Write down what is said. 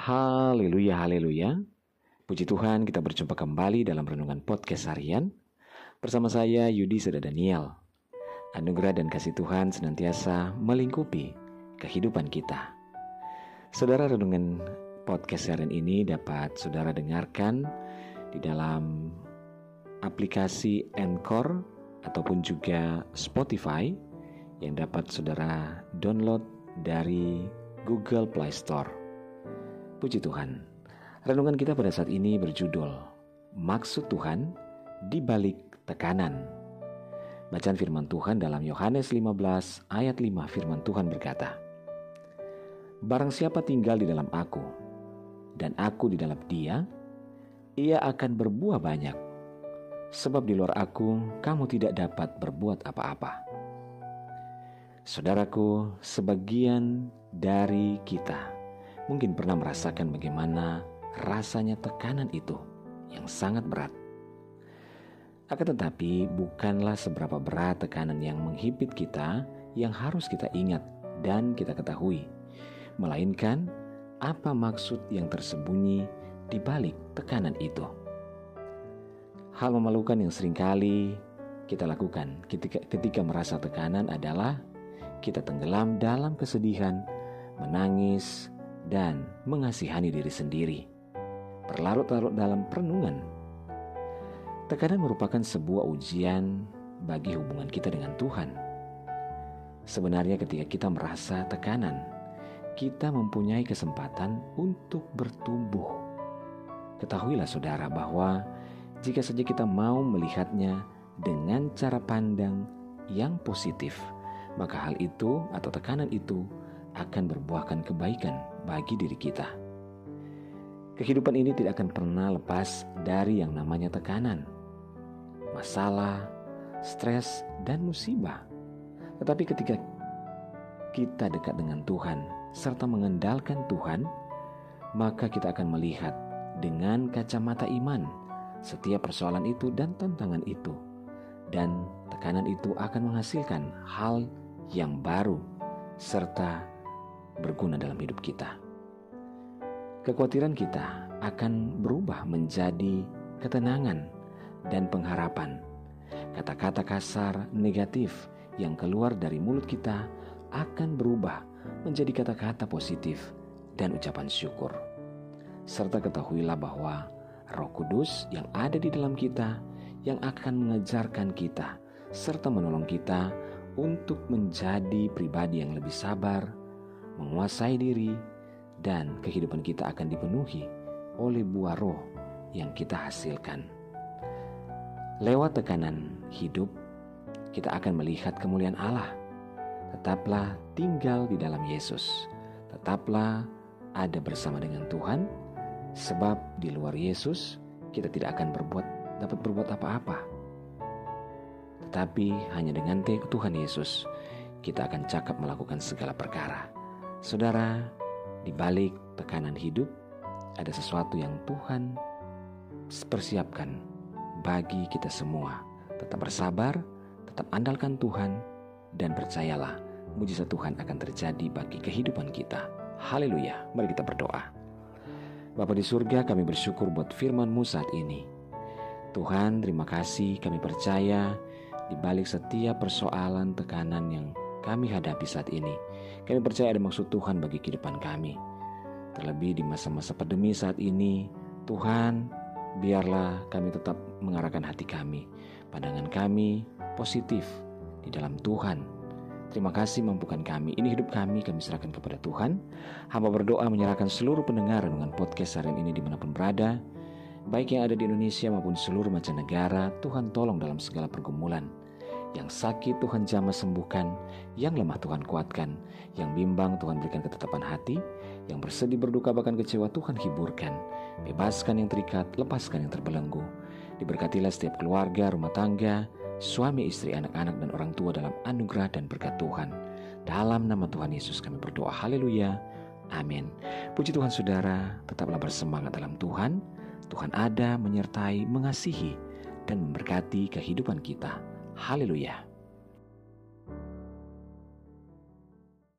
Haleluya, haleluya. Puji Tuhan kita berjumpa kembali dalam Renungan Podcast Harian. Bersama saya Yudi Seda Daniel. Anugerah dan kasih Tuhan senantiasa melingkupi kehidupan kita. Saudara Renungan Podcast Harian ini dapat saudara dengarkan di dalam aplikasi Anchor ataupun juga Spotify yang dapat saudara download dari Google Play Store Puji Tuhan. Renungan kita pada saat ini berjudul Maksud Tuhan di balik tekanan. Bacaan firman Tuhan dalam Yohanes 15 ayat 5 firman Tuhan berkata, Barang siapa tinggal di dalam aku dan aku di dalam dia, ia akan berbuah banyak. Sebab di luar aku kamu tidak dapat berbuat apa-apa. Saudaraku, sebagian dari kita mungkin pernah merasakan bagaimana rasanya tekanan itu yang sangat berat. Akan tetapi, bukanlah seberapa berat tekanan yang menghipit kita yang harus kita ingat dan kita ketahui, melainkan apa maksud yang tersembunyi di balik tekanan itu. Hal memalukan yang sering kali kita lakukan ketika, ketika merasa tekanan adalah kita tenggelam dalam kesedihan, menangis, dan mengasihani diri sendiri. Berlarut-larut dalam perenungan. Tekanan merupakan sebuah ujian bagi hubungan kita dengan Tuhan. Sebenarnya ketika kita merasa tekanan, kita mempunyai kesempatan untuk bertumbuh. Ketahuilah saudara bahwa jika saja kita mau melihatnya dengan cara pandang yang positif, maka hal itu atau tekanan itu akan berbuahkan kebaikan bagi diri kita. Kehidupan ini tidak akan pernah lepas dari yang namanya tekanan, masalah, stres, dan musibah. Tetapi ketika kita dekat dengan Tuhan serta mengandalkan Tuhan, maka kita akan melihat dengan kacamata iman setiap persoalan itu dan tantangan itu. Dan tekanan itu akan menghasilkan hal yang baru serta berguna dalam hidup kita. Kekhawatiran kita akan berubah menjadi ketenangan dan pengharapan. Kata-kata kasar negatif yang keluar dari mulut kita akan berubah menjadi kata-kata positif dan ucapan syukur. Serta ketahuilah bahwa Roh Kudus yang ada di dalam kita yang akan mengajarkan kita serta menolong kita untuk menjadi pribadi yang lebih sabar, menguasai diri, dan kehidupan kita akan dipenuhi oleh buah roh yang kita hasilkan. Lewat tekanan hidup, kita akan melihat kemuliaan Allah. Tetaplah tinggal di dalam Yesus. Tetaplah ada bersama dengan Tuhan, sebab di luar Yesus kita tidak akan berbuat dapat berbuat apa-apa. Tetapi hanya dengan Tuhan Yesus kita akan cakap melakukan segala perkara. Saudara, di balik tekanan hidup ada sesuatu yang Tuhan persiapkan bagi kita semua. Tetap bersabar, tetap andalkan Tuhan, dan percayalah mujizat Tuhan akan terjadi bagi kehidupan kita. Haleluya, mari kita berdoa. Bapa di surga kami bersyukur buat firman-Mu saat ini. Tuhan terima kasih kami percaya di balik setiap persoalan tekanan yang kami hadapi saat ini. Kami percaya ada maksud Tuhan bagi kehidupan kami. Terlebih di masa-masa pandemi saat ini, Tuhan, biarlah kami tetap mengarahkan hati kami, pandangan kami positif di dalam Tuhan. Terima kasih mampukan kami. Ini hidup kami, kami serahkan kepada Tuhan. Hamba berdoa menyerahkan seluruh pendengar dengan podcast harian ini di mana pun berada. Baik yang ada di Indonesia maupun seluruh mancanegara, Tuhan tolong dalam segala pergumulan yang sakit Tuhan jamah sembuhkan, yang lemah Tuhan kuatkan, yang bimbang Tuhan berikan ketetapan hati, yang bersedih berduka bahkan kecewa Tuhan hiburkan, bebaskan yang terikat, lepaskan yang terbelenggu. Diberkatilah setiap keluarga, rumah tangga, suami, istri, anak-anak, dan orang tua dalam anugerah dan berkat Tuhan. Dalam nama Tuhan Yesus kami berdoa, haleluya, amin. Puji Tuhan saudara, tetaplah bersemangat dalam Tuhan. Tuhan ada, menyertai, mengasihi, dan memberkati kehidupan kita. Haleluya.